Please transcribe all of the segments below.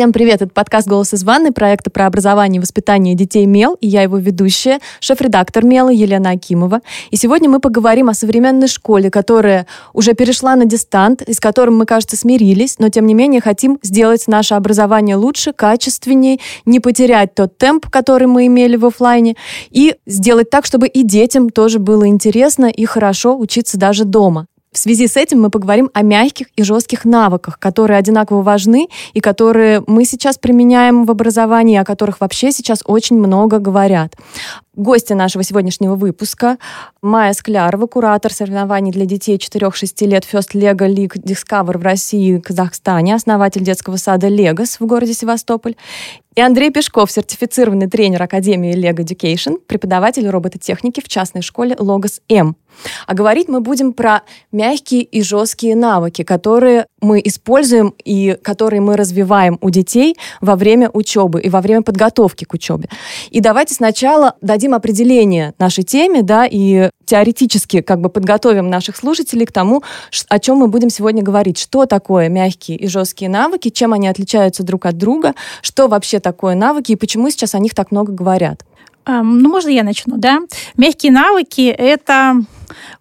Всем привет! Это подкаст «Голос из ванны» проекта про образование и воспитание детей МЕЛ, и я его ведущая, шеф-редактор МЕЛа Елена Акимова. И сегодня мы поговорим о современной школе, которая уже перешла на дистант, и с которым мы, кажется, смирились, но тем не менее хотим сделать наше образование лучше, качественнее, не потерять тот темп, который мы имели в офлайне, и сделать так, чтобы и детям тоже было интересно и хорошо учиться даже дома. В связи с этим мы поговорим о мягких и жестких навыках, которые одинаково важны и которые мы сейчас применяем в образовании, о которых вообще сейчас очень много говорят. Гости нашего сегодняшнего выпуска Майя Склярова, куратор соревнований для детей 4-6 лет First Lego League Discover в России и Казахстане, основатель детского сада Легос в городе Севастополь, и Андрей Пешков, сертифицированный тренер Академии Lego Education, преподаватель робототехники в частной школе Logos М. А говорить мы будем про мягкие и жесткие навыки, которые мы используем и которые мы развиваем у детей во время учебы и во время подготовки к учебе. И давайте сначала дадим определение нашей теме, да, и теоретически как бы подготовим наших слушателей к тому, о чем мы будем сегодня говорить. Что такое мягкие и жесткие навыки, чем они отличаются друг от друга, что вообще такое навыки и почему сейчас о них так много говорят. Ну, можно я начну, да? Мягкие навыки — это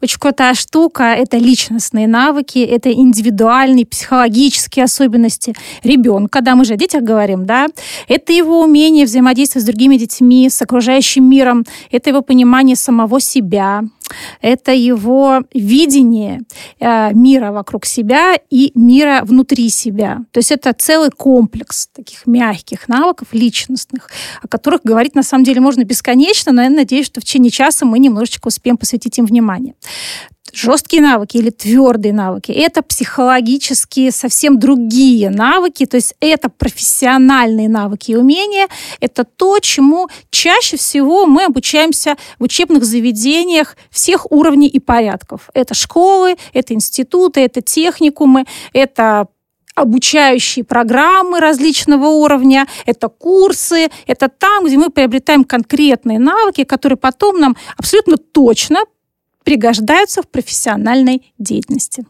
очень крутая штука. Это личностные навыки, это индивидуальные психологические особенности ребенка, когда мы же о детях говорим, да, это его умение взаимодействовать с другими детьми, с окружающим миром, это его понимание самого себя, это его видение э, мира вокруг себя и мира внутри себя. То есть это целый комплекс таких мягких навыков личностных, о которых говорить на самом деле можно бесконечно, но я надеюсь, что в течение часа мы немножечко успеем посвятить им внимание жесткие навыки или твердые навыки. Это психологические совсем другие навыки, то есть это профессиональные навыки и умения. Это то, чему чаще всего мы обучаемся в учебных заведениях всех уровней и порядков. Это школы, это институты, это техникумы, это обучающие программы различного уровня, это курсы, это там, где мы приобретаем конкретные навыки, которые потом нам абсолютно точно пригождаются в профессиональной деятельности.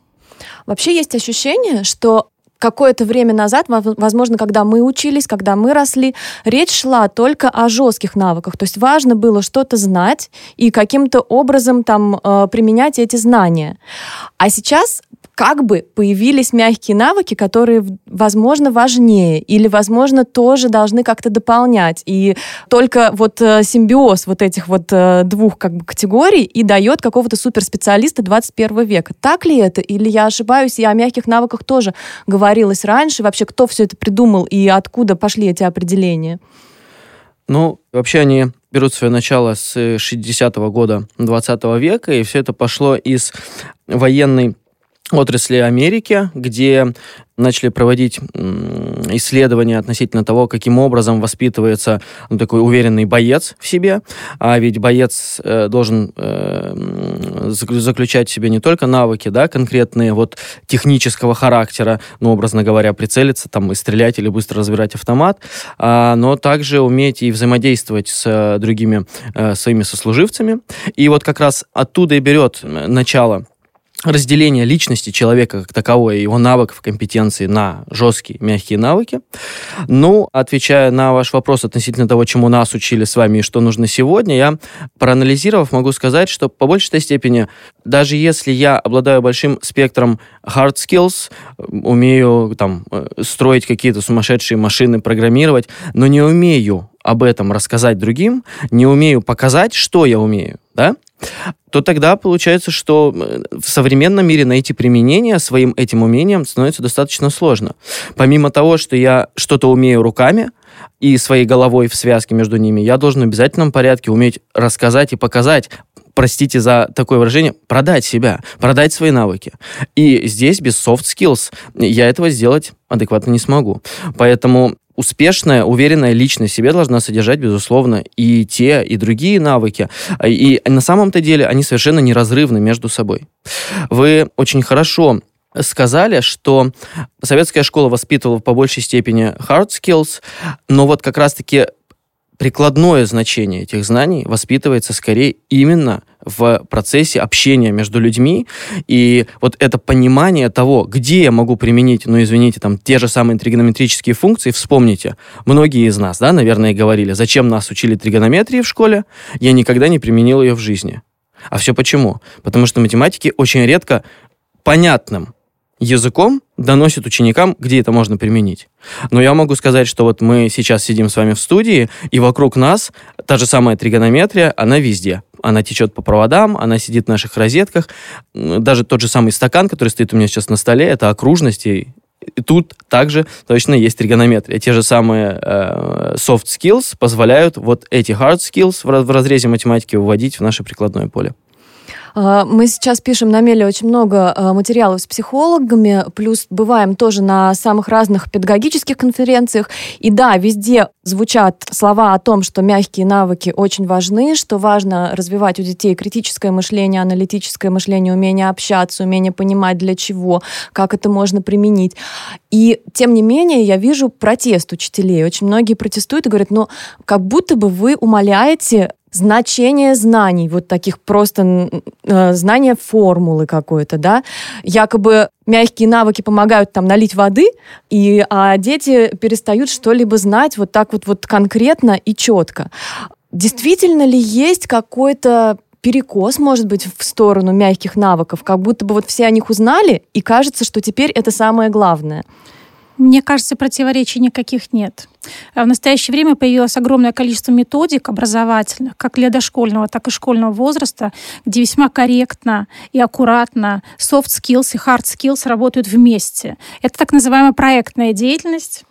Вообще есть ощущение, что какое-то время назад, возможно, когда мы учились, когда мы росли, речь шла только о жестких навыках. То есть важно было что-то знать и каким-то образом там э, применять эти знания. А сейчас как бы появились мягкие навыки, которые, возможно, важнее или, возможно, тоже должны как-то дополнять. И только вот э, симбиоз вот этих вот э, двух как бы категорий и дает какого-то суперспециалиста 21 века. Так ли это? Или я ошибаюсь, и о мягких навыках тоже говорилось раньше? Вообще, кто все это придумал и откуда пошли эти определения? Ну, вообще они берут свое начало с 60-го года 20 века, и все это пошло из военной отрасли Америки, где начали проводить исследования относительно того, каким образом воспитывается ну, такой уверенный боец в себе. А ведь боец э, должен э, заключать в себе не только навыки, да, конкретные вот технического характера, ну, образно говоря, прицелиться там и стрелять или быстро разбирать автомат, а, но также уметь и взаимодействовать с э, другими своими сослуживцами. И вот как раз оттуда и берет начало разделение личности человека как таковой, его навыков, компетенции на жесткие, мягкие навыки. Ну, отвечая на ваш вопрос относительно того, чему нас учили с вами и что нужно сегодня, я, проанализировав, могу сказать, что по большей степени, даже если я обладаю большим спектром hard skills, умею там строить какие-то сумасшедшие машины, программировать, но не умею об этом рассказать другим, не умею показать, что я умею, да, то тогда получается, что э, в современном мире найти применение своим этим умениям становится достаточно сложно. Помимо того, что я что-то умею руками и своей головой в связке между ними, я должен в обязательном порядке уметь рассказать и показать, простите за такое выражение, продать себя, продать свои навыки. И здесь без soft skills я этого сделать адекватно не смогу. Поэтому успешная, уверенная личность себе должна содержать, безусловно, и те, и другие навыки. И на самом-то деле они совершенно неразрывны между собой. Вы очень хорошо сказали, что советская школа воспитывала по большей степени hard skills, но вот как раз-таки прикладное значение этих знаний воспитывается скорее именно в процессе общения между людьми. И вот это понимание того, где я могу применить, ну, извините, там, те же самые тригонометрические функции, вспомните, многие из нас, да, наверное, говорили, зачем нас учили тригонометрии в школе, я никогда не применил ее в жизни. А все почему? Потому что математики очень редко понятным языком доносит ученикам, где это можно применить. Но я могу сказать, что вот мы сейчас сидим с вами в студии, и вокруг нас та же самая тригонометрия, она везде. Она течет по проводам, она сидит в наших розетках. Даже тот же самый стакан, который стоит у меня сейчас на столе, это окружности. И тут также точно есть тригонометрия. Те же самые э, soft skills позволяют вот эти hard skills в разрезе математики выводить в наше прикладное поле. А, мы сейчас пишем на Меле очень много а, материалов с психологами, плюс бываем тоже на самых разных педагогических конференциях. И да, везде звучат слова о том, что мягкие навыки очень важны, что важно развивать у детей критическое мышление, аналитическое мышление, умение общаться, умение понимать для чего, как это можно применить. И тем не менее я вижу протест учителей. Очень многие протестуют и говорят, ну, как будто бы вы умоляете значение знаний, вот таких просто э, знания формулы какой-то, да, якобы мягкие навыки помогают там налить воды, и, а дети перестают что-либо знать вот так вот, вот конкретно и четко. Действительно ли есть какой-то перекос, может быть, в сторону мягких навыков, как будто бы вот все о них узнали, и кажется, что теперь это самое главное? Мне кажется, противоречий никаких нет. В настоящее время появилось огромное количество методик образовательных, как для дошкольного, так и школьного возраста, где весьма корректно и аккуратно soft skills и hard skills работают вместе. Это так называемая проектная деятельность,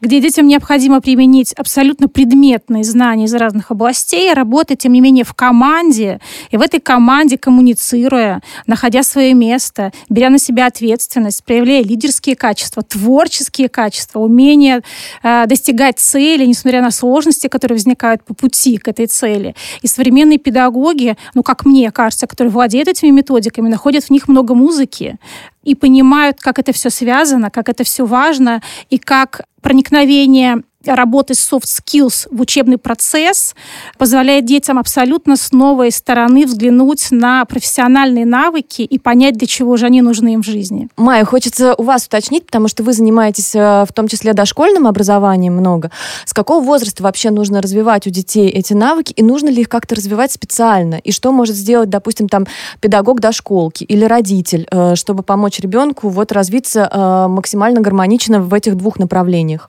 где детям необходимо применить абсолютно предметные знания из разных областей, работать, тем не менее, в команде, и в этой команде коммуницируя, находя свое место, беря на себя ответственность, проявляя лидерские качества, творческие качества, умение э, достигать цели, несмотря на сложности, которые возникают по пути к этой цели. И современные педагоги, ну, как мне кажется, которые владеют этими методиками, находят в них много музыки, и понимают, как это все связано, как это все важно, и как проникновение работы soft skills в учебный процесс позволяет детям абсолютно с новой стороны взглянуть на профессиональные навыки и понять, для чего же они нужны им в жизни. Майя, хочется у вас уточнить, потому что вы занимаетесь э, в том числе дошкольным образованием много. С какого возраста вообще нужно развивать у детей эти навыки, и нужно ли их как-то развивать специально? И что может сделать, допустим, там педагог дошколки или родитель, э, чтобы помочь ребенку вот развиться э, максимально гармонично в этих двух направлениях?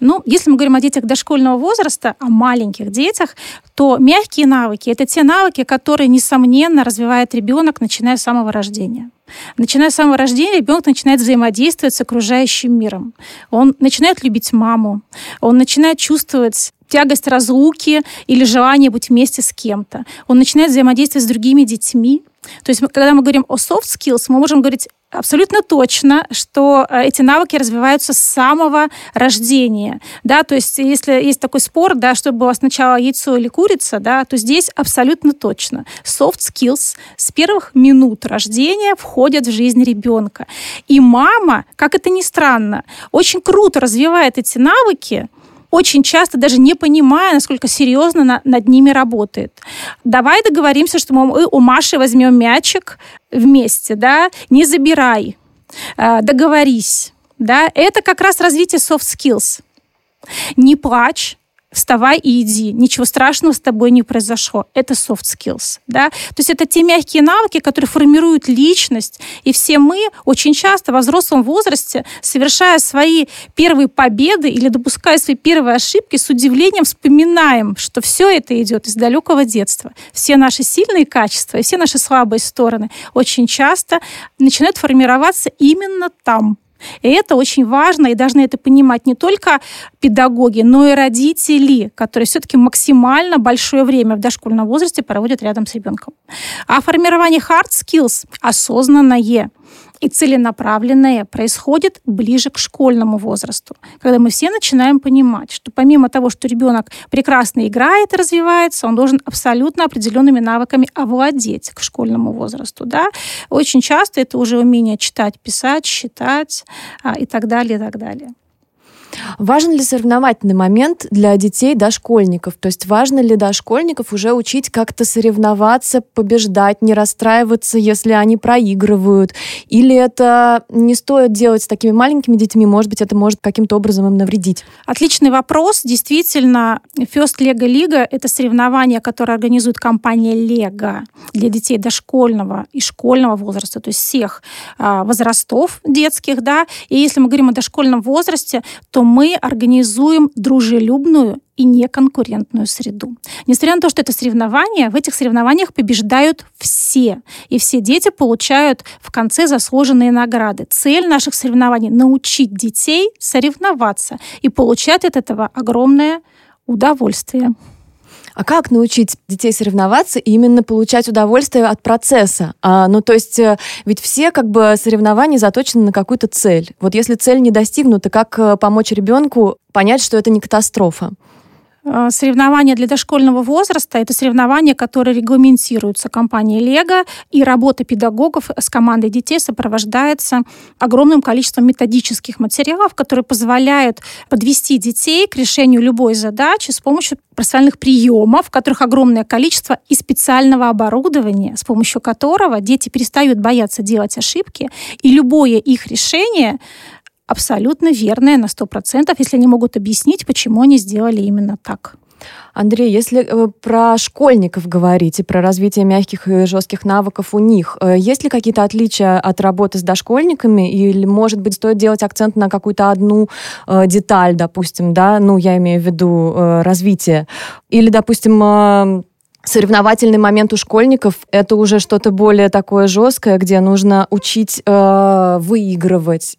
Ну, если мы говорим о детях дошкольного возраста, о маленьких детях, то мягкие навыки – это те навыки, которые, несомненно, развивает ребенок, начиная с самого рождения. Начиная с самого рождения ребенок начинает взаимодействовать с окружающим миром. Он начинает любить маму, он начинает чувствовать тягость разлуки или желание быть вместе с кем-то. Он начинает взаимодействовать с другими детьми. То есть, когда мы говорим о soft skills, мы можем говорить абсолютно точно, что э, эти навыки развиваются с самого рождения. Да? То есть если есть такой спор, да, чтобы было сначала яйцо или курица, да, то здесь абсолютно точно. Soft skills с первых минут рождения входят в жизнь ребенка. И мама, как это ни странно, очень круто развивает эти навыки, очень часто даже не понимая, насколько серьезно на, над ними работает. Давай договоримся, что мы у Маши возьмем мячик вместе, да, не забирай, э, договорись, да, это как раз развитие soft skills. Не плачь, вставай и иди. Ничего страшного с тобой не произошло. Это soft skills. Да? То есть это те мягкие навыки, которые формируют личность. И все мы очень часто во взрослом возрасте, совершая свои первые победы или допуская свои первые ошибки, с удивлением вспоминаем, что все это идет из далекого детства. Все наши сильные качества и все наши слабые стороны очень часто начинают формироваться именно там. И это очень важно, и должны это понимать не только педагоги, но и родители, которые все-таки максимально большое время в дошкольном возрасте проводят рядом с ребенком. А формирование hard skills осознанное и целенаправленное происходит ближе к школьному возрасту, когда мы все начинаем понимать, что помимо того, что ребенок прекрасно играет и развивается, он должен абсолютно определенными навыками овладеть к школьному возрасту. Да? Очень часто это уже умение читать, писать, считать а, и так далее, и так далее. Важен ли соревновательный момент для детей дошкольников? То есть важно ли дошкольников уже учить как-то соревноваться, побеждать, не расстраиваться, если они проигрывают? Или это не стоит делать с такими маленькими детьми? Может быть, это может каким-то образом им навредить? Отличный вопрос. Действительно, First Lego Лига — это соревнование, которое организует компания Лего для детей дошкольного и школьного возраста, то есть всех а, возрастов детских, да. И если мы говорим о дошкольном возрасте, то мы организуем дружелюбную и неконкурентную среду. Несмотря на то, что это соревнования, в этих соревнованиях побеждают все. И все дети получают в конце заслуженные награды. Цель наших соревнований — научить детей соревноваться и получать от этого огромное удовольствие. А как научить детей соревноваться и именно получать удовольствие от процесса? А, ну, то есть, э, ведь все как бы соревнования заточены на какую-то цель. Вот если цель не достигнута, как э, помочь ребенку понять, что это не катастрофа? Э, соревнования для дошкольного возраста – это соревнования, которые регламентируются компанией «Лего», и работа педагогов с командой детей сопровождается огромным количеством методических материалов, которые позволяют подвести детей к решению любой задачи с помощью профессиональных приемов, в которых огромное количество, и специального оборудования, с помощью которого дети перестают бояться делать ошибки, и любое их решение абсолютно верное на 100%, если они могут объяснить, почему они сделали именно так. Андрей, если э, про школьников говорить и про развитие мягких и жестких навыков у них, э, есть ли какие-то отличия от работы с дошкольниками? Или, может быть, стоит делать акцент на какую-то одну э, деталь, допустим, да, ну, я имею в виду развитие? Или, допустим, соревновательный момент у школьников это уже что-то более такое жесткое, где нужно учить выигрывать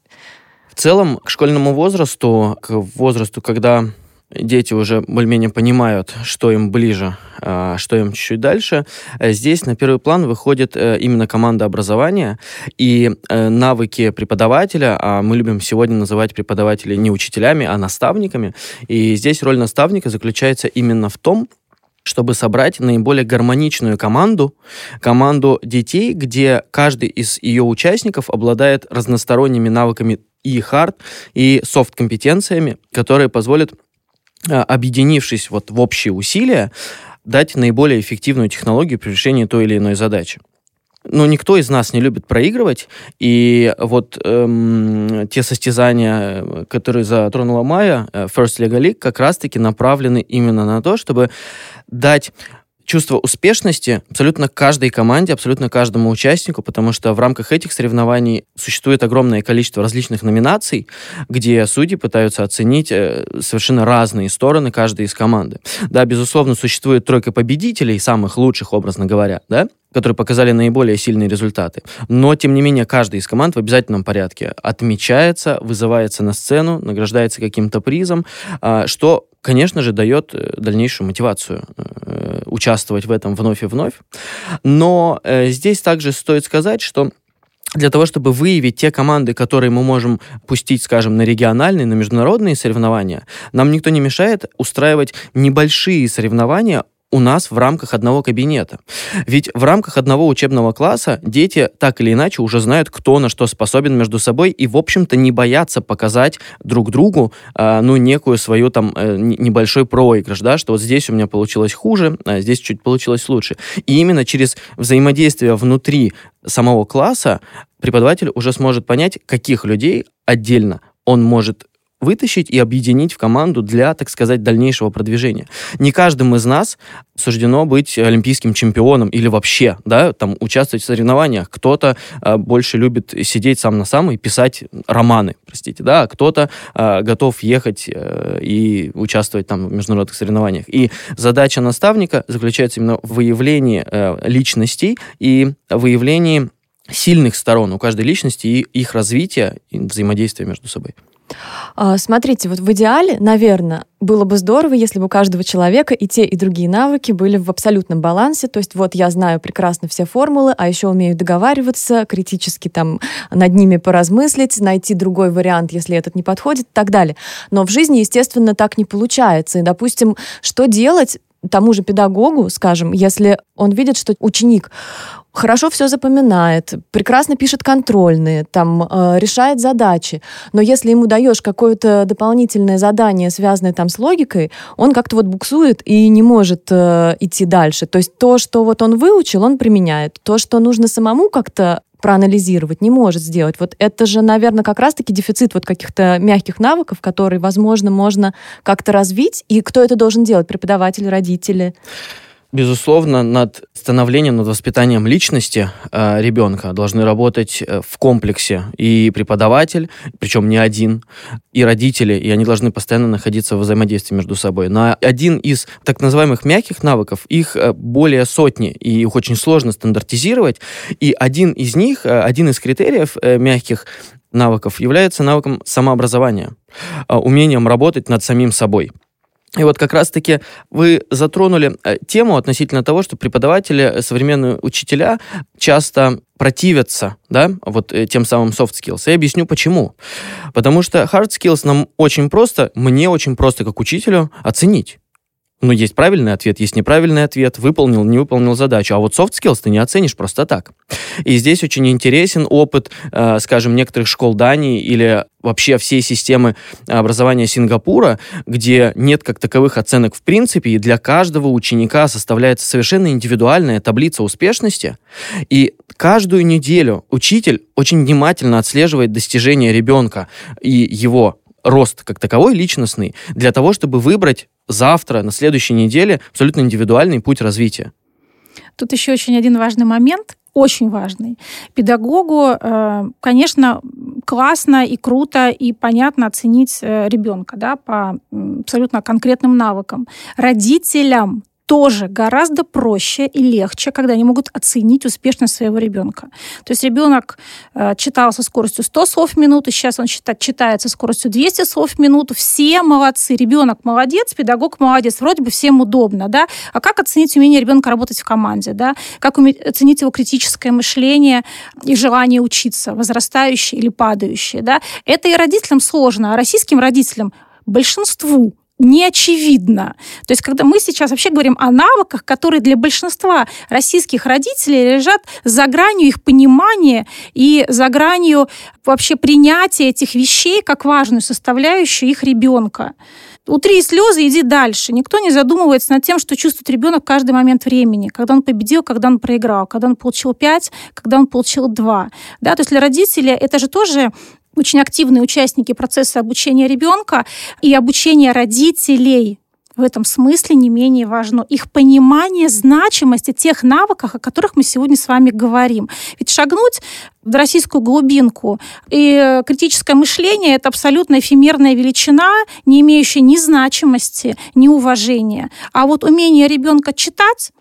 целом, к школьному возрасту, к возрасту, когда дети уже более-менее понимают, что им ближе, а, что им чуть-чуть дальше. Здесь на первый план выходит э, именно команда образования и э, навыки преподавателя, а мы любим сегодня называть преподавателей не учителями, а наставниками. И здесь роль наставника заключается именно в том, чтобы собрать наиболее гармоничную команду, команду детей, где каждый из ее участников обладает разносторонними навыками и хард, и софт-компетенциями, которые позволят, а, объединившись вот в общие усилия, дать наиболее эффективную технологию при решении той или иной задачи. Но никто из нас не любит проигрывать, и вот эм, те состязания, которые затронула Майя, э, First League League, как раз-таки направлены именно на то, чтобы дать чувство успешности абсолютно каждой команде, абсолютно каждому участнику, потому что в рамках этих соревнований существует огромное количество различных номинаций, где судьи пытаются оценить э, совершенно разные стороны каждой из команды. Да, безусловно, существует тройка победителей, самых лучших, образно говоря, да, которые показали наиболее сильные результаты. Но, тем не менее, каждый из команд в обязательном порядке отмечается, вызывается на сцену, награждается каким-то призом, а, что, конечно же, дает э, дальнейшую мотивацию э, участвовать в этом вновь и вновь. Но э, здесь также стоит сказать, что для того, чтобы выявить те команды, которые мы можем пустить, скажем, на региональные, на международные соревнования, нам никто не мешает устраивать небольшие соревнования у нас в рамках одного кабинета. Ведь в рамках одного учебного класса дети так или иначе уже знают, кто на что способен между собой и, в общем-то, не боятся показать друг другу, э, ну, некую свою там э, небольшой проигрыш, да, что вот здесь у меня получилось хуже, а здесь чуть получилось лучше. И именно через взаимодействие внутри самого класса преподаватель уже сможет понять, каких людей отдельно он может вытащить и объединить в команду для, так сказать, дальнейшего продвижения. Не каждому из нас суждено быть олимпийским чемпионом или вообще, да, там, участвовать в соревнованиях. Кто-то э, больше любит сидеть сам на сам и писать романы, простите, да, а кто-то э, готов ехать э, и участвовать там в международных соревнованиях. И задача наставника заключается именно в выявлении э, личностей и выявлении сильных сторон у каждой личности и их развития и взаимодействия между собой. А, смотрите, вот в идеале, наверное, было бы здорово, если бы у каждого человека и те, и другие навыки были в абсолютном балансе. То есть вот я знаю прекрасно все формулы, а еще умею договариваться, критически там над ними поразмыслить, найти другой вариант, если этот не подходит и так далее. Но в жизни, естественно, так не получается. И, допустим, что делать тому же педагогу, скажем, если он видит, что ученик хорошо все запоминает, прекрасно пишет контрольные, там, э, решает задачи. Но если ему даешь какое-то дополнительное задание, связанное там с логикой, он как-то вот буксует и не может э, идти дальше. То есть то, что вот он выучил, он применяет. То, что нужно самому как-то проанализировать, не может сделать. Вот это же, наверное, как раз-таки дефицит вот каких-то мягких навыков, которые, возможно, можно как-то развить. И кто это должен делать? Преподаватели, родители? Безусловно, над становлением, над воспитанием личности э, ребенка должны работать э, в комплексе и преподаватель, причем не один, и родители, и они должны постоянно находиться в взаимодействии между собой. На один из так называемых мягких навыков, их э, более сотни, и их очень сложно стандартизировать, и один из них, э, один из критериев э, мягких навыков является навыком самообразования, э, умением работать над самим собой. И вот как раз-таки вы затронули э, тему относительно того, что преподаватели, э, современные учителя часто противятся, да, вот э, тем самым soft skills. Я объясню почему. Потому что hard skills нам очень просто, мне очень просто как учителю оценить. Ну, есть правильный ответ, есть неправильный ответ, выполнил, не выполнил задачу. А вот soft skills ты не оценишь просто так. И здесь очень интересен опыт, э, скажем, некоторых школ Дании или вообще всей системы образования Сингапура, где нет как таковых оценок в принципе, и для каждого ученика составляется совершенно индивидуальная таблица успешности. И каждую неделю учитель очень внимательно отслеживает достижения ребенка и его рост как таковой личностный для того, чтобы выбрать завтра, на следующей неделе абсолютно индивидуальный путь развития. Тут еще очень один важный момент, очень важный. Педагогу, э, конечно, классно и круто и понятно оценить э, ребенка да, по абсолютно конкретным навыкам. Родителям тоже гораздо проще и легче, когда они могут оценить успешность своего ребенка. То есть ребенок э, читал со скоростью 100 слов в минуту, сейчас он читает, читает со скоростью 200 слов в минуту. Все молодцы. Ребенок молодец, педагог молодец. Вроде бы всем удобно, да? А как оценить умение ребенка работать в команде, да? Как уметь, оценить его критическое мышление и желание учиться, возрастающее или падающее, да? Это и родителям сложно, а российским родителям большинству не очевидно. То есть, когда мы сейчас вообще говорим о навыках, которые для большинства российских родителей лежат за гранью их понимания и за гранью вообще принятия этих вещей как важную составляющую их ребенка. Утри слезы, иди дальше. Никто не задумывается над тем, что чувствует ребенок каждый момент времени. Когда он победил, когда он проиграл, когда он получил 5, когда он получил 2. Да, то есть для родителей это же тоже очень активные участники процесса обучения ребенка и обучения родителей в этом смысле не менее важно их понимание значимости тех навыков, о которых мы сегодня с вами говорим. Ведь шагнуть в российскую глубинку и критическое мышление — это абсолютно эфемерная величина, не имеющая ни значимости, ни уважения. А вот умение ребенка читать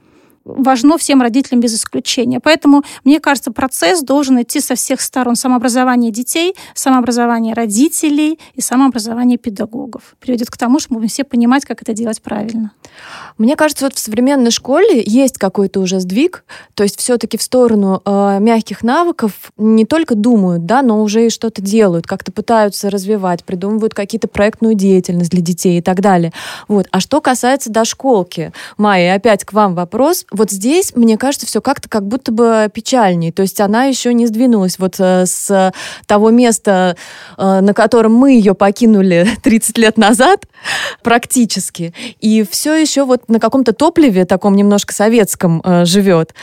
важно всем родителям без исключения. Поэтому, мне кажется, процесс должен идти со всех сторон. Самообразование детей, самообразование родителей и самообразование педагогов. Приведет к тому, что мы будем все понимать, как это делать правильно. Мне кажется, вот в современной школе есть какой-то уже сдвиг, то есть все-таки в сторону э, мягких навыков не только думают, да, но уже и что-то делают, как-то пытаются развивать, придумывают какие-то проектную деятельность для детей и так далее. Вот. А что касается дошколки, Майя, опять к вам вопрос вот здесь, мне кажется, все как-то как будто бы печальнее. То есть она еще не сдвинулась вот э, с того места, э, на котором мы ее покинули 30 лет назад, практически. И все еще вот на каком-то топливе, таком немножко советском, э, живет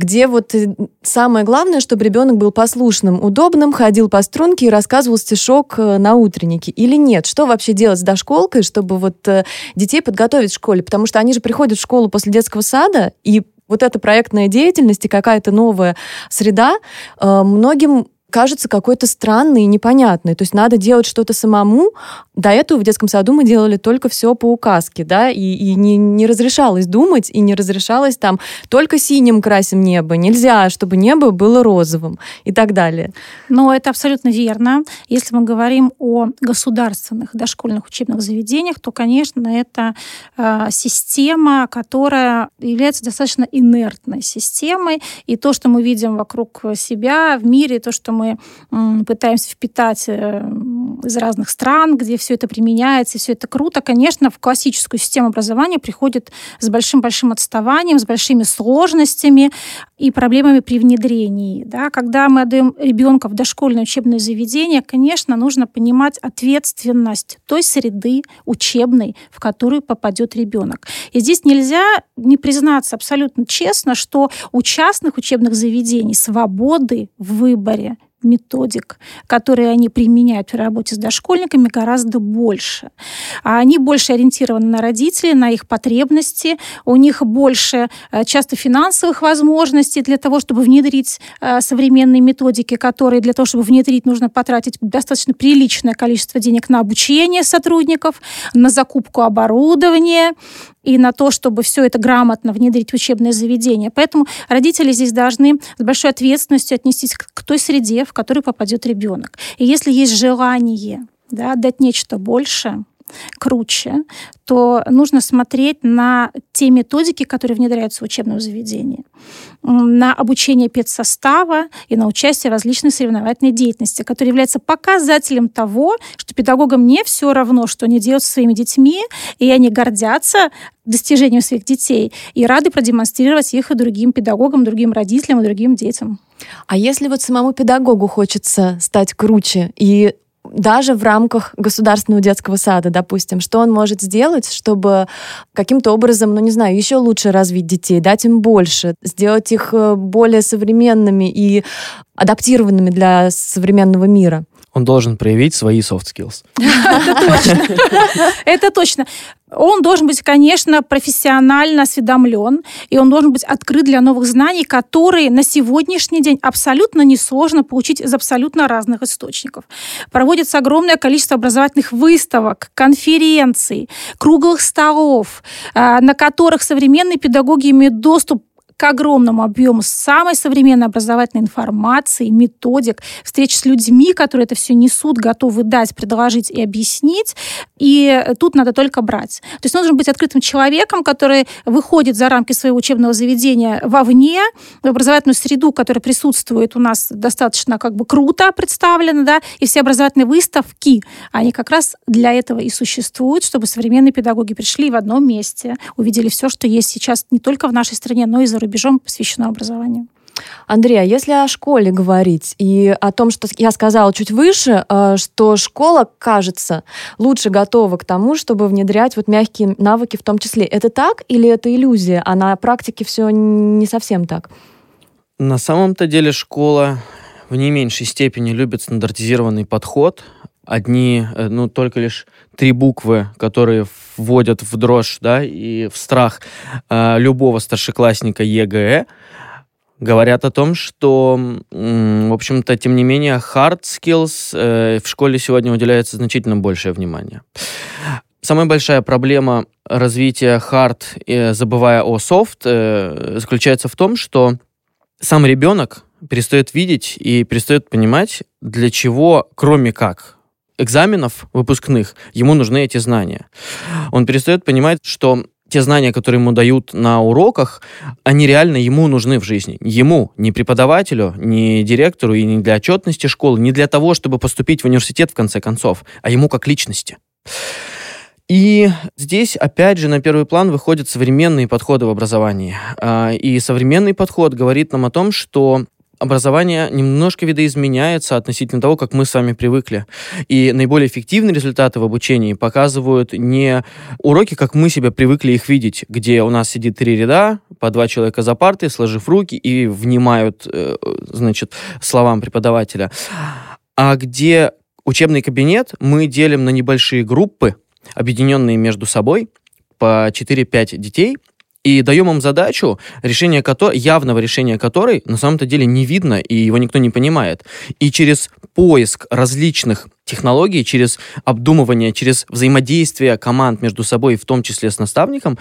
где вот самое главное, чтобы ребенок был послушным, удобным, ходил по струнке и рассказывал стишок на утреннике. Или нет? Что вообще делать с дошколкой, чтобы вот детей подготовить в школе? Потому что они же приходят в школу после детского сада, и вот эта проектная деятельность и какая-то новая среда э, многим кажется какой-то странный и непонятный. То есть надо делать что-то самому. До этого в детском саду мы делали только все по указке, да, и, и не, не разрешалось думать, и не разрешалось там только синим красим небо, нельзя, чтобы небо было розовым и так далее. Но это абсолютно верно. Если мы говорим о государственных дошкольных учебных заведениях, то, конечно, это э, система, которая является достаточно инертной системой, и то, что мы видим вокруг себя в мире, то, что мы пытаемся впитать э, из разных стран, где все это применяется, все это круто, конечно, в классическую систему образования приходит с большим-большим отставанием, с большими сложностями и проблемами при внедрении. Да? Когда мы отдаем ребенка в дошкольное учебное заведение, конечно, нужно понимать ответственность той среды учебной, в которую попадет ребенок. И здесь нельзя не признаться абсолютно честно, что у частных учебных заведений свободы в выборе методик, которые они применяют в работе с дошкольниками, гораздо больше. А они больше ориентированы на родителей, на их потребности, у них больше э, часто финансовых возможностей для того, чтобы внедрить э, современные методики, которые для того, чтобы внедрить, нужно потратить достаточно приличное количество денег на обучение сотрудников, на закупку оборудования, и на то, чтобы все это грамотно внедрить в учебное заведение. Поэтому родители здесь должны с большой ответственностью отнестись к той среде, в которую попадет ребенок. И если есть желание да, дать нечто большее, круче, то нужно смотреть на те методики, которые внедряются в учебном заведении, на обучение педсостава и на участие в различной соревновательной деятельности, которая является показателем того, что педагогам не все равно, что они делают со своими детьми, и они гордятся достижением своих детей и рады продемонстрировать их и другим педагогам, другим родителям и другим детям. А если вот самому педагогу хочется стать круче и даже в рамках государственного детского сада, допустим, что он может сделать, чтобы каким-то образом, ну не знаю, еще лучше развить детей, дать им больше, сделать их э, более современными и адаптированными для современного мира? Он должен проявить свои soft skills. Это точно. Это точно. Он должен быть, конечно, профессионально осведомлен, и он должен быть открыт для новых знаний, которые на сегодняшний день абсолютно несложно получить из абсолютно разных источников. Проводится огромное количество образовательных выставок, конференций, круглых столов, а, на которых современные педагоги имеют доступ к огромному объему самой современной образовательной информации, методик, встреч с людьми, которые это все несут, готовы дать, предложить и объяснить. И тут надо только брать. То есть нужно быть открытым человеком, который выходит за рамки своего учебного заведения вовне, в образовательную среду, которая присутствует у нас достаточно как бы круто представлена, да, и все образовательные выставки, они как раз для этого и существуют, чтобы современные педагоги пришли в одном месте, увидели все, что есть сейчас не только в нашей стране, но и за рубежом рубежом посвящено образованию. Андрей, а если о школе говорить и о том, что я сказала чуть выше, э, что школа, кажется, лучше готова к тому, чтобы внедрять вот мягкие навыки в том числе. Это так или это иллюзия, а на практике все не совсем так? На самом-то деле школа в не меньшей степени любит стандартизированный подход. Одни, э, ну, только лишь три буквы, которые вводят в дрожь, да, и в страх э, любого старшеклассника ЕГЭ, говорят о том, что, в общем-то, тем не менее, hard skills э, в школе сегодня уделяется значительно большее внимание. Самая большая проблема развития hard, э, забывая о soft, э, заключается в том, что сам ребенок перестает видеть и перестает понимать, для чего, кроме как экзаменов выпускных ему нужны эти знания. Он перестает понимать, что те знания, которые ему дают на уроках, они реально ему нужны в жизни. Ему, не преподавателю, не директору и не для отчетности школы, не для того, чтобы поступить в университет в конце концов, а ему как личности. И здесь, опять же, на первый план выходят современные подходы в образовании. А, и современный подход говорит нам о том, что образование немножко видоизменяется относительно того, как мы с вами привыкли. И наиболее эффективные результаты в обучении показывают не уроки, как мы себе привыкли их видеть, где у нас сидит три ряда, по два человека за партой, сложив руки и внимают, э, значит, словам преподавателя, а где учебный кабинет мы делим на небольшие группы, объединенные между собой, по 4-5 детей, и даем им задачу, решение которой, явного решения которой на самом-то деле не видно, и его никто не понимает. И через поиск различных технологий, через обдумывание, через взаимодействие команд между собой, в том числе с наставником,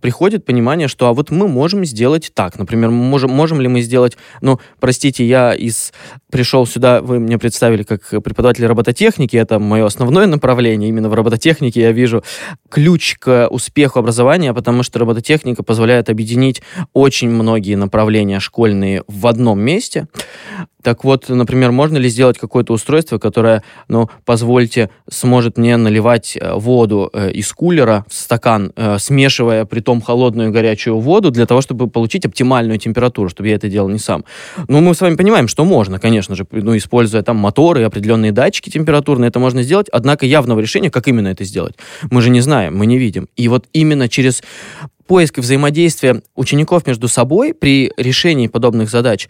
приходит понимание, что а вот мы можем сделать так. Например, можем, можем ли мы сделать, ну, простите, я из пришел сюда, вы мне представили как преподаватель робототехники, это мое основное направление, именно в робототехнике я вижу ключ к успеху образования, потому что робототехника позволяет объединить очень многие направления школьные в одном месте. Так вот, например, можно ли сделать какое-то устройство, которое, ну, позвольте, сможет мне наливать э, воду э, из кулера в стакан, э, смешивая при том холодную и горячую воду для того, чтобы получить оптимальную температуру, чтобы я это делал не сам. Ну, мы с вами понимаем, что можно, конечно же, ну, используя там моторы, определенные датчики температурные, это можно сделать, однако явного решения, как именно это сделать, мы же не знаем, мы не видим. И вот именно через поиск и взаимодействие учеников между собой при решении подобных задач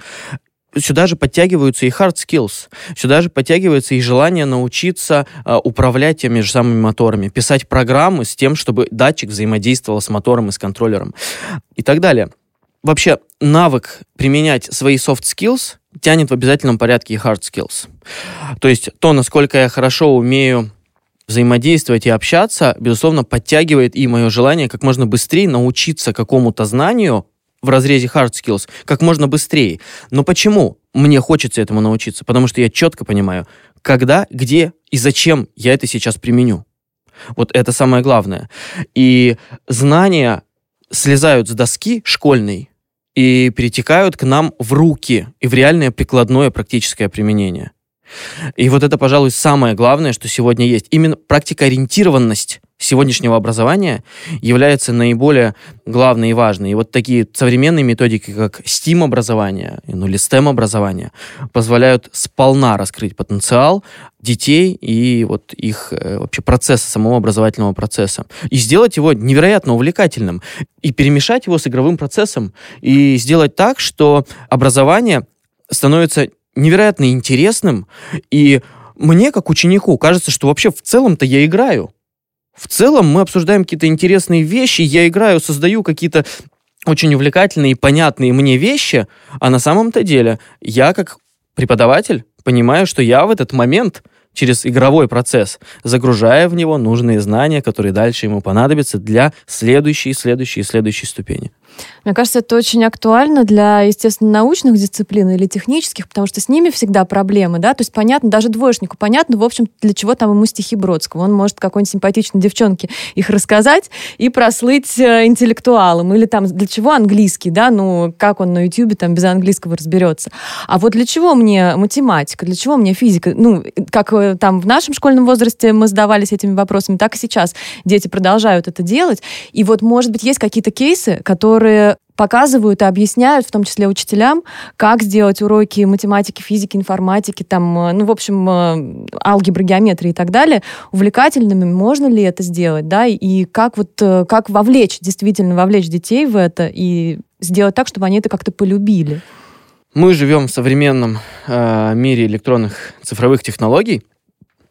сюда же подтягиваются и hard skills, сюда же подтягивается и желание научиться э, управлять теми же самыми моторами, писать программы с тем, чтобы датчик взаимодействовал с мотором и с контроллером и так далее. Вообще, навык применять свои soft skills тянет в обязательном порядке и hard skills. То есть то, насколько я хорошо умею взаимодействовать и общаться, безусловно, подтягивает и мое желание как можно быстрее научиться какому-то знанию, в разрезе hard skills как можно быстрее. Но почему мне хочется этому научиться? Потому что я четко понимаю, когда, где и зачем я это сейчас применю. Вот это самое главное. И знания слезают с доски школьной и перетекают к нам в руки и в реальное прикладное практическое применение. И вот это, пожалуй, самое главное, что сегодня есть. Именно практикоориентированность сегодняшнего образования является наиболее главной и важной. И вот такие современные методики, как STEAM-образование ну, или STEM-образование, позволяют сполна раскрыть потенциал детей и вот их э, вообще процесса, самого образовательного процесса. И сделать его невероятно увлекательным. И перемешать его с игровым процессом. И сделать так, что образование становится невероятно интересным. И мне, как ученику, кажется, что вообще в целом-то я играю. В целом мы обсуждаем какие-то интересные вещи, я играю, создаю какие-то очень увлекательные и понятные мне вещи, а на самом-то деле я как преподаватель понимаю, что я в этот момент через игровой процесс, загружая в него нужные знания, которые дальше ему понадобятся для следующей, следующей следующей ступени. Мне кажется, это очень актуально для, естественно, научных дисциплин или технических, потому что с ними всегда проблемы, да, то есть понятно, даже двоечнику понятно, в общем, для чего там ему стихи Бродского. Он может какой-нибудь симпатичной девчонке их рассказать и прослыть э, интеллектуалом, или там для чего английский, да, ну, как он на YouTube там без английского разберется. А вот для чего мне математика, для чего мне физика? Ну, как э, там в нашем школьном возрасте мы задавались этими вопросами, так и сейчас дети продолжают это делать. И вот, может быть, есть какие-то кейсы, которые которые показывают и объясняют, в том числе учителям, как сделать уроки математики, физики, информатики, там, э, ну, в общем, э, алгебры, геометрии и так далее, увлекательными. Можно ли это сделать, да, и как вот, э, как вовлечь, действительно вовлечь детей в это и сделать так, чтобы они это как-то полюбили? Мы живем в современном э, мире электронных цифровых технологий,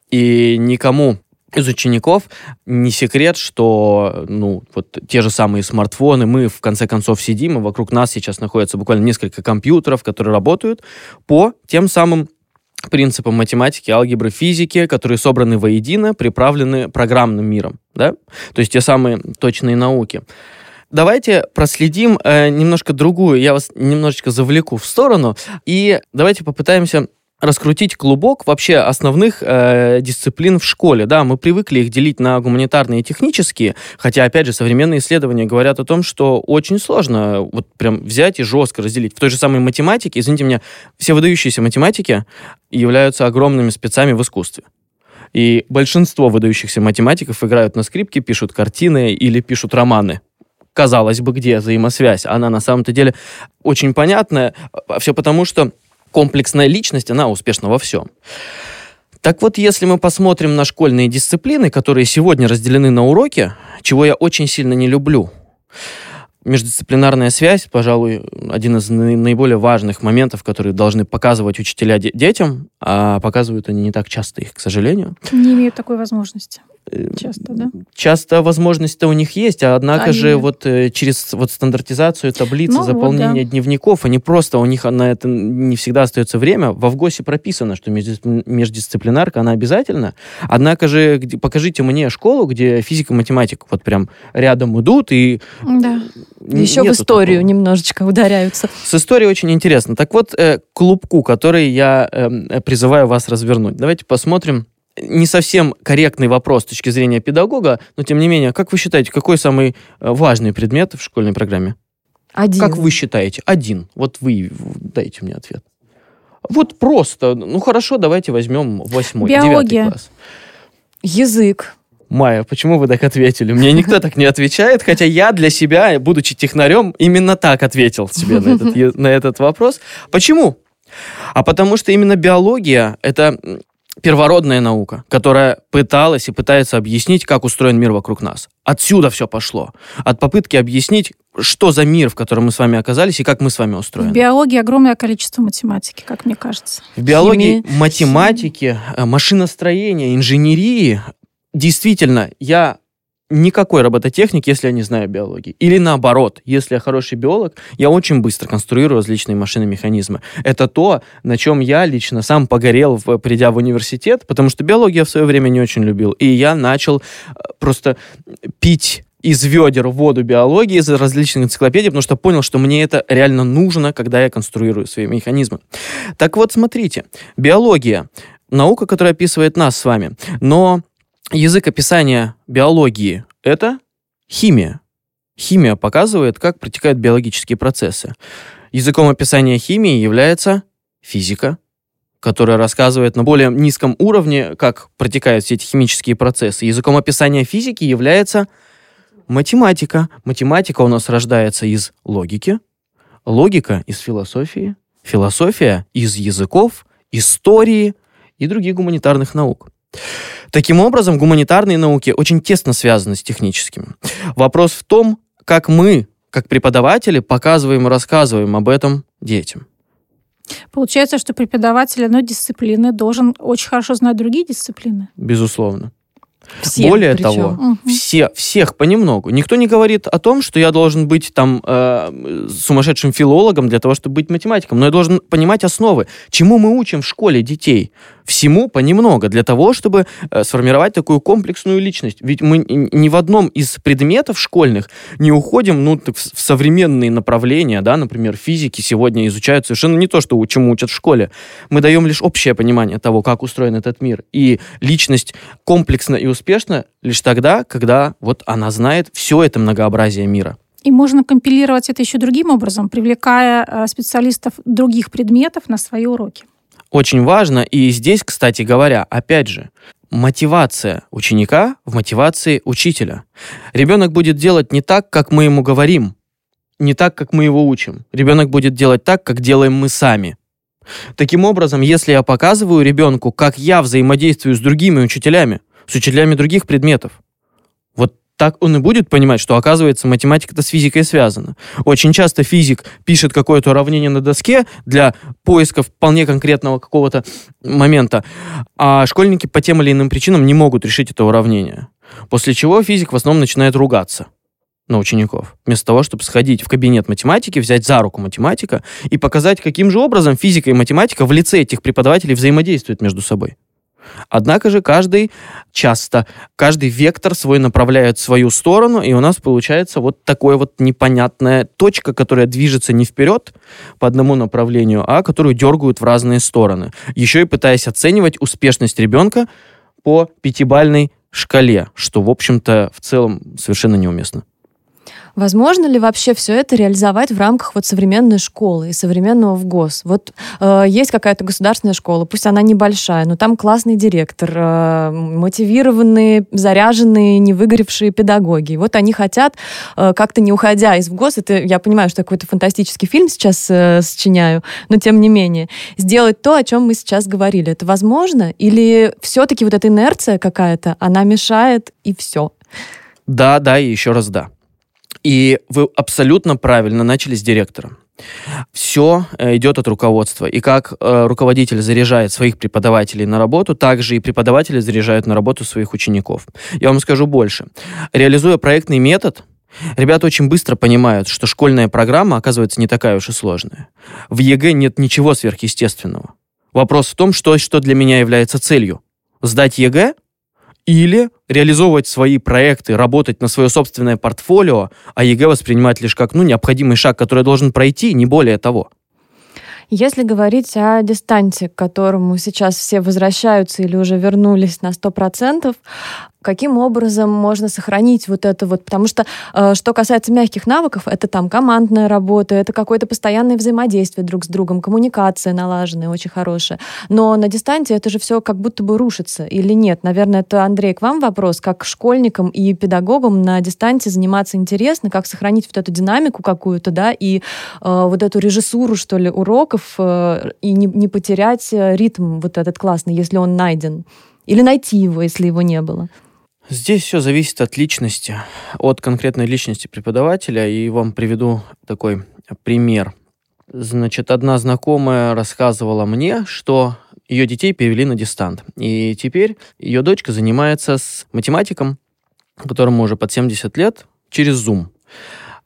и никому из учеников не секрет, что ну, вот те же самые смартфоны, мы в конце концов сидим, и вокруг нас сейчас находится буквально несколько компьютеров, которые работают по тем самым принципам математики, алгебры, физики, которые собраны воедино, приправлены программным миром. Да? То есть те самые точные науки. Давайте проследим э, немножко другую, я вас немножечко завлеку в сторону, и давайте попытаемся раскрутить клубок вообще основных э, дисциплин в школе. Да, мы привыкли их делить на гуманитарные и технические, хотя, опять же, современные исследования говорят о том, что очень сложно вот прям взять и жестко разделить. В той же самой математике, извините меня, все выдающиеся математики являются огромными спецами в искусстве. И большинство выдающихся математиков играют на скрипке, пишут картины или пишут романы казалось бы, где взаимосвязь. Она на самом-то деле очень понятная. Все потому, что комплексная личность, она успешна во всем. Так вот, если мы посмотрим на школьные дисциплины, которые сегодня разделены на уроки, чего я очень сильно не люблю, междисциплинарная связь, пожалуй, один из наиболее важных моментов, которые должны показывать учителя детям, а показывают они не так часто их, к сожалению. Не имеют такой возможности. Часто, да? Часто возможность-то у них есть, а однако они... же вот э, через вот стандартизацию таблицы, ну, заполнение вот, да. дневников, они просто, у них на это не всегда остается время. Во ВГОСе прописано, что междисциплинарка, она обязательно. Однако же покажите мне школу, где физика, математика вот прям рядом идут и... Да. Еще в историю такого. немножечко ударяются. С историей очень интересно. Так вот, э, клубку, который я э, призываю вас развернуть. Давайте посмотрим не совсем корректный вопрос с точки зрения педагога, но тем не менее, как вы считаете, какой самый э, важный предмет в школьной программе? Один. Как вы считаете? Один. Вот вы дайте мне ответ. Вот просто. Ну хорошо, давайте возьмем восьмой, девятый класс. Язык. Майя, почему вы так ответили? Мне никто так не отвечает, хотя я для себя, будучи технарем, именно так ответил себе на этот, на этот вопрос. Почему? А потому что именно биология — это первородная наука, которая пыталась и пытается объяснить, как устроен мир вокруг нас. Отсюда все пошло. От попытки объяснить, что за мир, в котором мы с вами оказались и как мы с вами В устроены. биологии огромное количество математики, как мне кажется. В биологии, Химии. математике, э, машиностроении, инженерии действительно я никакой робототехник, если я не знаю биологии. Или наоборот, если я хороший биолог, я очень быстро конструирую различные машины, механизмы. Это то, на чем я лично сам погорел, придя в университет, потому что биологию я в свое время не очень любил. И я начал э, просто пить из ведер воду биологии, из различных энциклопедий, потому что понял, что мне это реально нужно, когда я конструирую свои механизмы. Так вот, смотрите, биология, наука, которая описывает нас с вами, но язык описания биологии — это химия. Химия показывает, как протекают биологические процессы. Языком описания химии является физика, которая рассказывает на более низком уровне, как протекают все эти химические процессы. Языком описания физики является математика. Математика у нас рождается из логики, логика из философии, философия из языков, истории и других гуманитарных наук. Таким образом, гуманитарные науки очень тесно связаны с техническими. Вопрос в том, как мы, как преподаватели, показываем и рассказываем об этом детям. Получается, что преподаватель одной дисциплины должен очень хорошо знать другие дисциплины. Безусловно. Все, Более причем. того, Мгм. все, всех понемногу. Никто не говорит о том, что я должен быть там э, сумасшедшим филологом для того, чтобы быть математиком, но я должен понимать основы. Чему мы учим в школе детей? Всему понемногу, для того, чтобы э, сформировать такую комплексную личность. Ведь мы ни в одном из предметов школьных не уходим ну, в современные направления, да, например, физики сегодня изучают совершенно не то, что чему учат в школе. Мы даем лишь общее понимание того, как устроен этот мир. И личность комплексно и успешна лишь тогда, когда вот она знает все это многообразие мира. И можно компилировать это еще другим образом, привлекая э, специалистов других предметов на свои уроки. Очень важно, и здесь, кстати говоря, опять же, мотивация ученика в мотивации учителя. Ребенок будет делать не так, как мы ему говорим, не так, как мы его учим. Ребенок будет делать так, как делаем мы сами. Таким образом, если я показываю ребенку, как я взаимодействую с другими учителями, с учителями других предметов, так он и будет понимать, что, оказывается, математика-то с физикой связана. Очень часто физик пишет какое-то уравнение на доске для поиска вполне конкретного какого-то момента, а школьники по тем или иным причинам не могут решить это уравнение. После чего физик в основном начинает ругаться на учеников. Вместо того, чтобы сходить в кабинет математики, взять за руку математика и показать, каким же образом физика и математика в лице этих преподавателей взаимодействуют между собой. Однако же каждый часто, каждый вектор свой направляет в свою сторону, и у нас получается вот такая вот непонятная точка, которая движется не вперед по одному направлению, а которую дергают в разные стороны. Еще и пытаясь оценивать успешность ребенка по пятибальной шкале, что, в общем-то, в целом совершенно неуместно. Возможно ли вообще все это реализовать в рамках вот современной школы и современного ВГОС? Вот э, есть какая-то государственная школа, пусть она небольшая, но там классный директор, э, мотивированные, заряженные, не выгоревшие педагоги. Вот они хотят, э, как-то не уходя из ВГОС, это я понимаю, что какой-то фантастический фильм сейчас э, сочиняю, но тем не менее, сделать то, о чем мы сейчас говорили. Это возможно? Или все-таки вот эта инерция какая-то, она мешает и все? Да, да и еще раз да. И вы абсолютно правильно начали с директора. Все идет от руководства. И как э, руководитель заряжает своих преподавателей на работу, так же и преподаватели заряжают на работу своих учеников. Я вам скажу больше. Реализуя проектный метод, ребята очень быстро понимают, что школьная программа, оказывается, не такая уж и сложная. В ЕГЭ нет ничего сверхъестественного. Вопрос в том, что, что для меня является целью. Сдать ЕГЭ или реализовывать свои проекты, работать на свое собственное портфолио, а ЕГЭ воспринимать лишь как ну, необходимый шаг, который должен пройти, не более того. Если говорить о дистанции, к которому сейчас все возвращаются или уже вернулись на 100%, каким образом можно сохранить вот это вот, потому что э, что касается мягких навыков, это там командная работа, это какое-то постоянное взаимодействие друг с другом, коммуникация налаженная, очень хорошая. Но на дистанции это же все как будто бы рушится или нет? Наверное, это, Андрей, к вам вопрос, как школьникам и педагогам на дистанции заниматься интересно, как сохранить вот эту динамику какую-то, да, и э, вот эту режиссуру, что ли, уроков, э, и не, не потерять э, ритм вот этот классный, если он найден. Или найти его, если его не было. Здесь все зависит от личности, от конкретной личности преподавателя. И вам приведу такой пример. Значит, одна знакомая рассказывала мне, что ее детей перевели на дистант. И теперь ее дочка занимается с математиком, которому уже под 70 лет, через Zoom.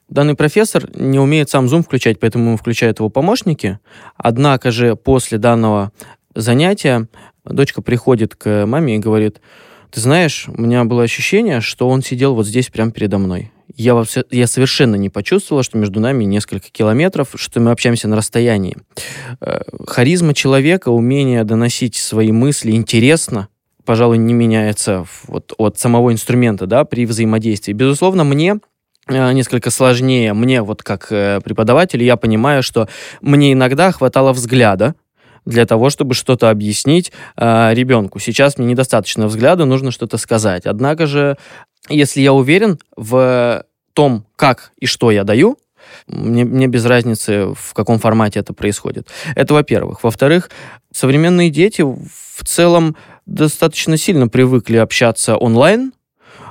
Данный профессор не умеет сам Zoom включать, поэтому ему включают его помощники. Однако же после данного занятия дочка приходит к маме и говорит, ты знаешь, у меня было ощущение, что он сидел вот здесь прямо передо мной. Я, во все, я совершенно не почувствовала, что между нами несколько километров, что мы общаемся на расстоянии. Э, харизма человека, умение доносить свои мысли интересно, пожалуй, не меняется вот от самого инструмента, да, при взаимодействии. Безусловно, мне э, несколько сложнее. Мне вот как э, преподаватель, я понимаю, что мне иногда хватало взгляда, для того, чтобы что-то объяснить э, ребенку. Сейчас мне недостаточно взгляда, нужно что-то сказать. Однако же, если я уверен в том, как и что я даю, мне, мне без разницы, в каком формате это происходит. Это во-первых. Во-вторых, современные дети в целом достаточно сильно привыкли общаться онлайн,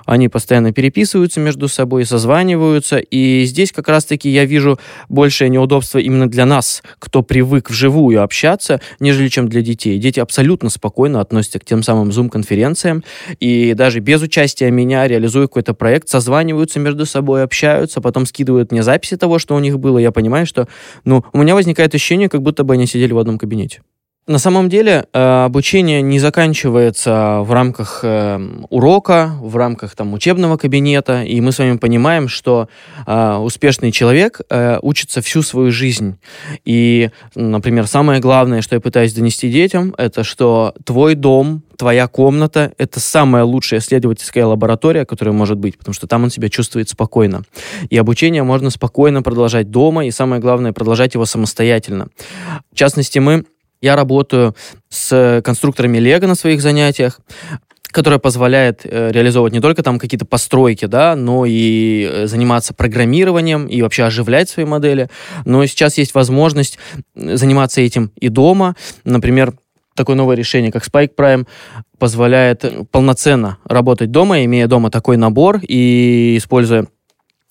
они постоянно переписываются между собой, созваниваются, и здесь как раз-таки я вижу большее неудобство именно для нас, кто привык вживую общаться, нежели чем для детей. Дети абсолютно спокойно относятся к тем самым Zoom-конференциям, и даже без участия меня, реализуя какой-то проект, созваниваются между собой, общаются, потом скидывают мне записи того, что у них было, я понимаю, что, ну, у меня возникает ощущение, как будто бы они сидели в одном кабинете. На самом деле э, обучение не заканчивается в рамках э, урока, в рамках там, учебного кабинета, и мы с вами понимаем, что э, успешный человек учится всю свою жизнь. И, например, самое главное, что я пытаюсь донести детям, это что твой дом, твоя комната — это самая лучшая исследовательская лаборатория, которая может быть, потому что там он себя чувствует спокойно. И обучение можно спокойно продолжать дома, и самое главное, продолжать его самостоятельно. В частности, мы я работаю с конструкторами Лего на своих занятиях которая позволяет э, реализовывать не только там какие-то постройки, да, но и э, заниматься программированием и вообще оживлять свои модели. Но сейчас есть возможность заниматься этим и дома. Например, такое новое решение, как Spike Prime, позволяет полноценно работать дома, имея дома такой набор и используя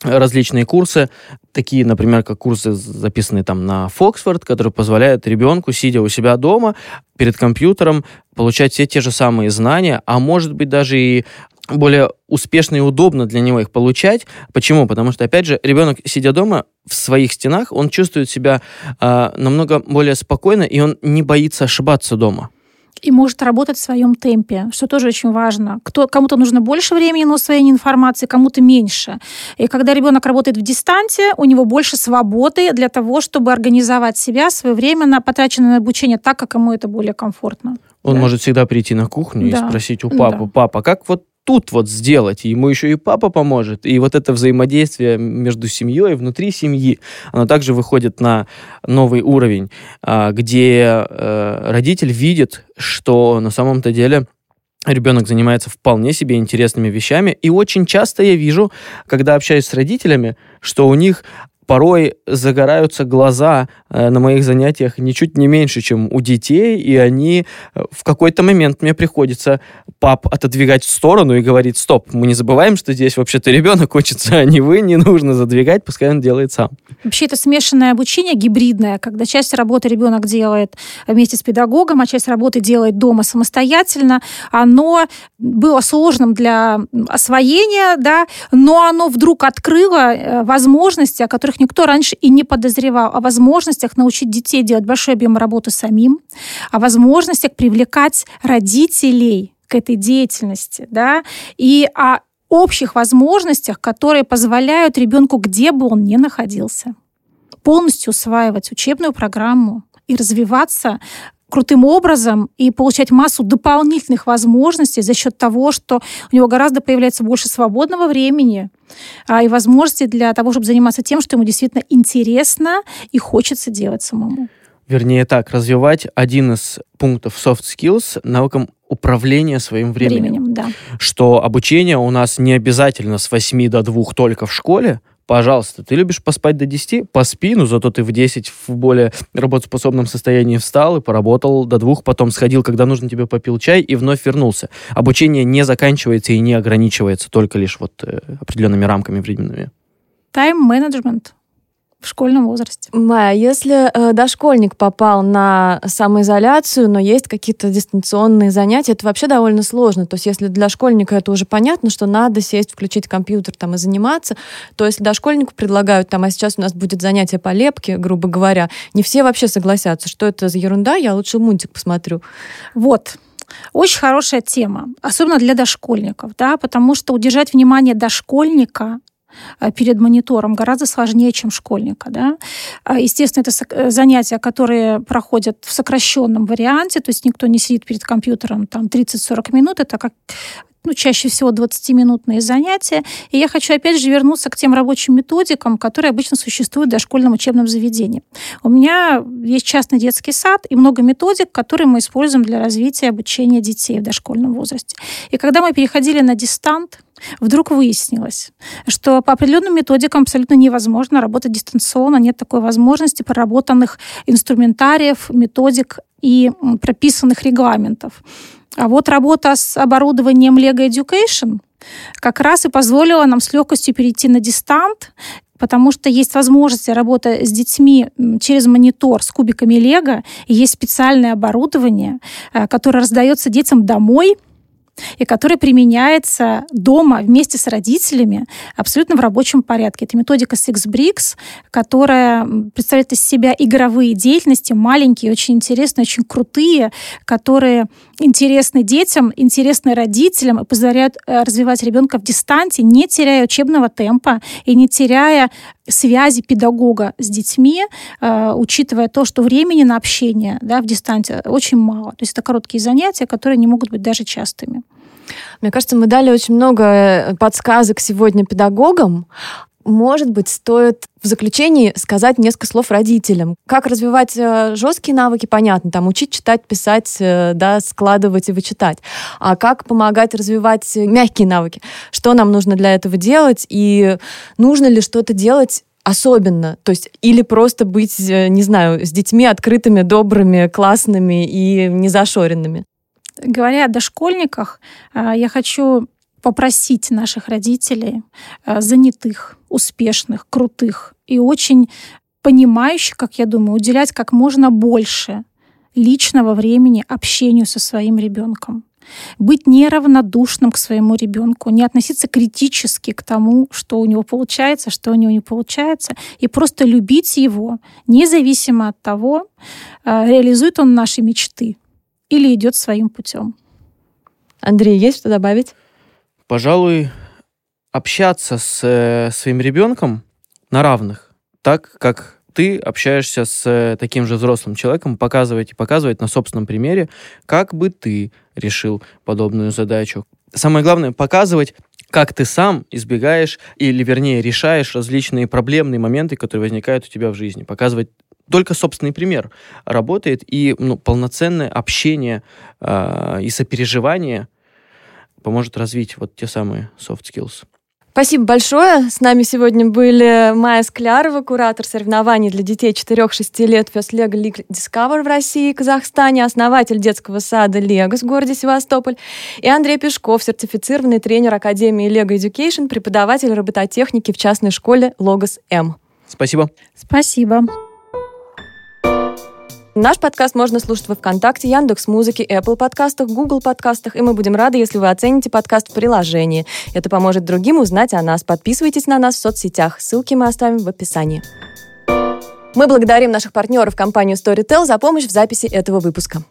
различные курсы, такие, например, как курсы, записанные там на Фоксфорд, которые позволяют ребенку, сидя у себя дома, перед компьютером, получать все те же самые знания, а может быть даже и более успешно и удобно для него их получать. Почему? Потому что, опять же, ребенок, сидя дома в своих стенах, он чувствует себя э, намного более спокойно, и он не боится ошибаться дома и может работать в своем темпе, что тоже очень важно. Кто, кому-то нужно больше времени на усвоение информации, кому-то меньше. И когда ребенок работает в дистанте, у него больше свободы для того, чтобы организовать себя своевременно, потраченное на обучение так, как ему это более комфортно. Он да. может всегда прийти на кухню да. и спросить у папы, да. папа, как вот тут вот сделать. Ему еще и папа поможет. И вот это взаимодействие между семьей и внутри семьи, оно также выходит на новый уровень, а, где э, родитель видит, что на самом-то деле ребенок занимается вполне себе интересными вещами. И очень часто я вижу, когда общаюсь с родителями, что у них порой загораются глаза э, на моих занятиях ничуть не меньше, чем у детей, и они э, в какой-то момент мне приходится пап отодвигать в сторону и говорить, стоп, мы не забываем, что здесь вообще-то ребенок учится, а не вы, не нужно задвигать, пускай он делает сам. Вообще это смешанное обучение, гибридное, когда часть работы ребенок делает вместе с педагогом, а часть работы делает дома самостоятельно. Оно было сложным для освоения, да, но оно вдруг открыло э, возможности, о которых никто раньше и не подозревал, о возможностях научить детей делать большой объем работы самим, о возможностях привлекать родителей к этой деятельности, да, и о общих возможностях, которые позволяют ребенку, где бы он ни находился, полностью усваивать учебную программу и развиваться крутым образом и получать массу дополнительных возможностей за счет того, что у него гораздо появляется больше свободного времени а, и возможностей для того, чтобы заниматься тем, что ему действительно интересно и хочется делать самому. Вернее так, развивать один из пунктов soft skills навыком управления своим временем. Временем, да. Что обучение у нас не обязательно с 8 до 2 только в школе, Пожалуйста, ты любишь поспать до 10? Поспи, но зато ты в 10 в более работоспособном состоянии встал и поработал до двух, потом сходил, когда нужно тебе попил чай и вновь вернулся. Обучение не заканчивается и не ограничивается только лишь вот э, определенными рамками временными. Тайм-менеджмент в школьном возрасте. Майя, если э, дошкольник попал на самоизоляцию, но есть какие-то дистанционные занятия, это вообще довольно сложно. То есть если для школьника это уже понятно, что надо сесть, включить компьютер там и заниматься, то если дошкольнику предлагают там, а сейчас у нас будет занятие по лепке, грубо говоря, не все вообще согласятся, что это за ерунда, я лучше мультик посмотрю. Вот. Очень хорошая тема, особенно для дошкольников, да, потому что удержать внимание дошкольника перед монитором гораздо сложнее, чем школьника. Да? А, естественно, это э, занятия, которые проходят в сокращенном варианте, то есть никто не сидит перед компьютером там 30-40 минут, это как ну, чаще всего 20-минутные занятия. И я хочу опять же вернуться к тем рабочим методикам, которые обычно существуют в дошкольном учебном заведении. У меня есть частный детский сад и много методик, которые мы используем для развития обучения детей в дошкольном возрасте. И когда мы переходили на дистант, вдруг выяснилось, что по определенным методикам абсолютно невозможно работать дистанционно, нет такой возможности проработанных инструментариев, методик и прописанных регламентов. А вот работа с оборудованием Lego Education как раз и позволила нам с легкостью перейти на дистант, потому что есть возможность работы с детьми через монитор с кубиками Лего, есть специальное оборудование, э, которое раздается детям домой – и который применяется дома вместе с родителями абсолютно в рабочем порядке. Это методика Six Bricks, которая представляет из себя игровые деятельности, маленькие, очень интересные, очень крутые, которые интересны детям, интересны родителям и позволяют э, развивать ребенка в дистанте, не теряя учебного темпа и не теряя связи педагога с детьми, э, учитывая то, что времени на общение да, в дистанте очень мало. То есть это короткие занятия, которые не могут быть даже частыми. Мне кажется, мы дали очень много э, подсказок сегодня педагогам. Может быть, стоит в заключении сказать несколько слов родителям. Как развивать э, жесткие навыки, понятно, там учить читать, писать, э, да, складывать и вычитать. А как помогать развивать мягкие навыки? Что нам нужно для этого делать? И нужно ли что-то делать особенно, то есть или просто быть, э, не знаю, с детьми открытыми, добрыми, классными и незашоренными. Говоря о дошкольниках, э, я хочу попросить наших родителей, э, занятых, успешных, крутых и очень понимающих, как я думаю, уделять как можно больше личного времени общению со своим ребенком. Быть неравнодушным к своему ребенку, не относиться критически к тому, что у него получается, что у него не получается, и просто любить его, независимо от того, э, реализует он наши мечты или идет своим путем. Андрей, есть что добавить? Пожалуй, общаться с э, своим ребенком на равных, так как ты общаешься с э, таким же взрослым человеком, показывать и показывать на собственном примере, как бы ты решил подобную задачу. Самое главное, показывать, как ты сам избегаешь или, вернее, решаешь различные проблемные моменты, которые возникают у тебя в жизни. Показывать только собственный пример работает, и ну, полноценное общение э, и сопереживание поможет развить вот те самые soft skills. Спасибо большое. С нами сегодня были Майя Склярова, куратор соревнований для детей 4-6 лет First Lego League Discover в России и Казахстане, основатель детского сада Лего в городе Севастополь, и Андрей Пешков, сертифицированный тренер Академии Lego Education, преподаватель робототехники в частной школе Логос М. Спасибо. Спасибо. Наш подкаст можно слушать во ВКонтакте, Яндекс Музыке, Apple подкастах, Google подкастах, и мы будем рады, если вы оцените подкаст в приложении. Это поможет другим узнать о нас. Подписывайтесь на нас в соцсетях. Ссылки мы оставим в описании. Мы благодарим наших партнеров компанию Storytel за помощь в записи этого выпуска.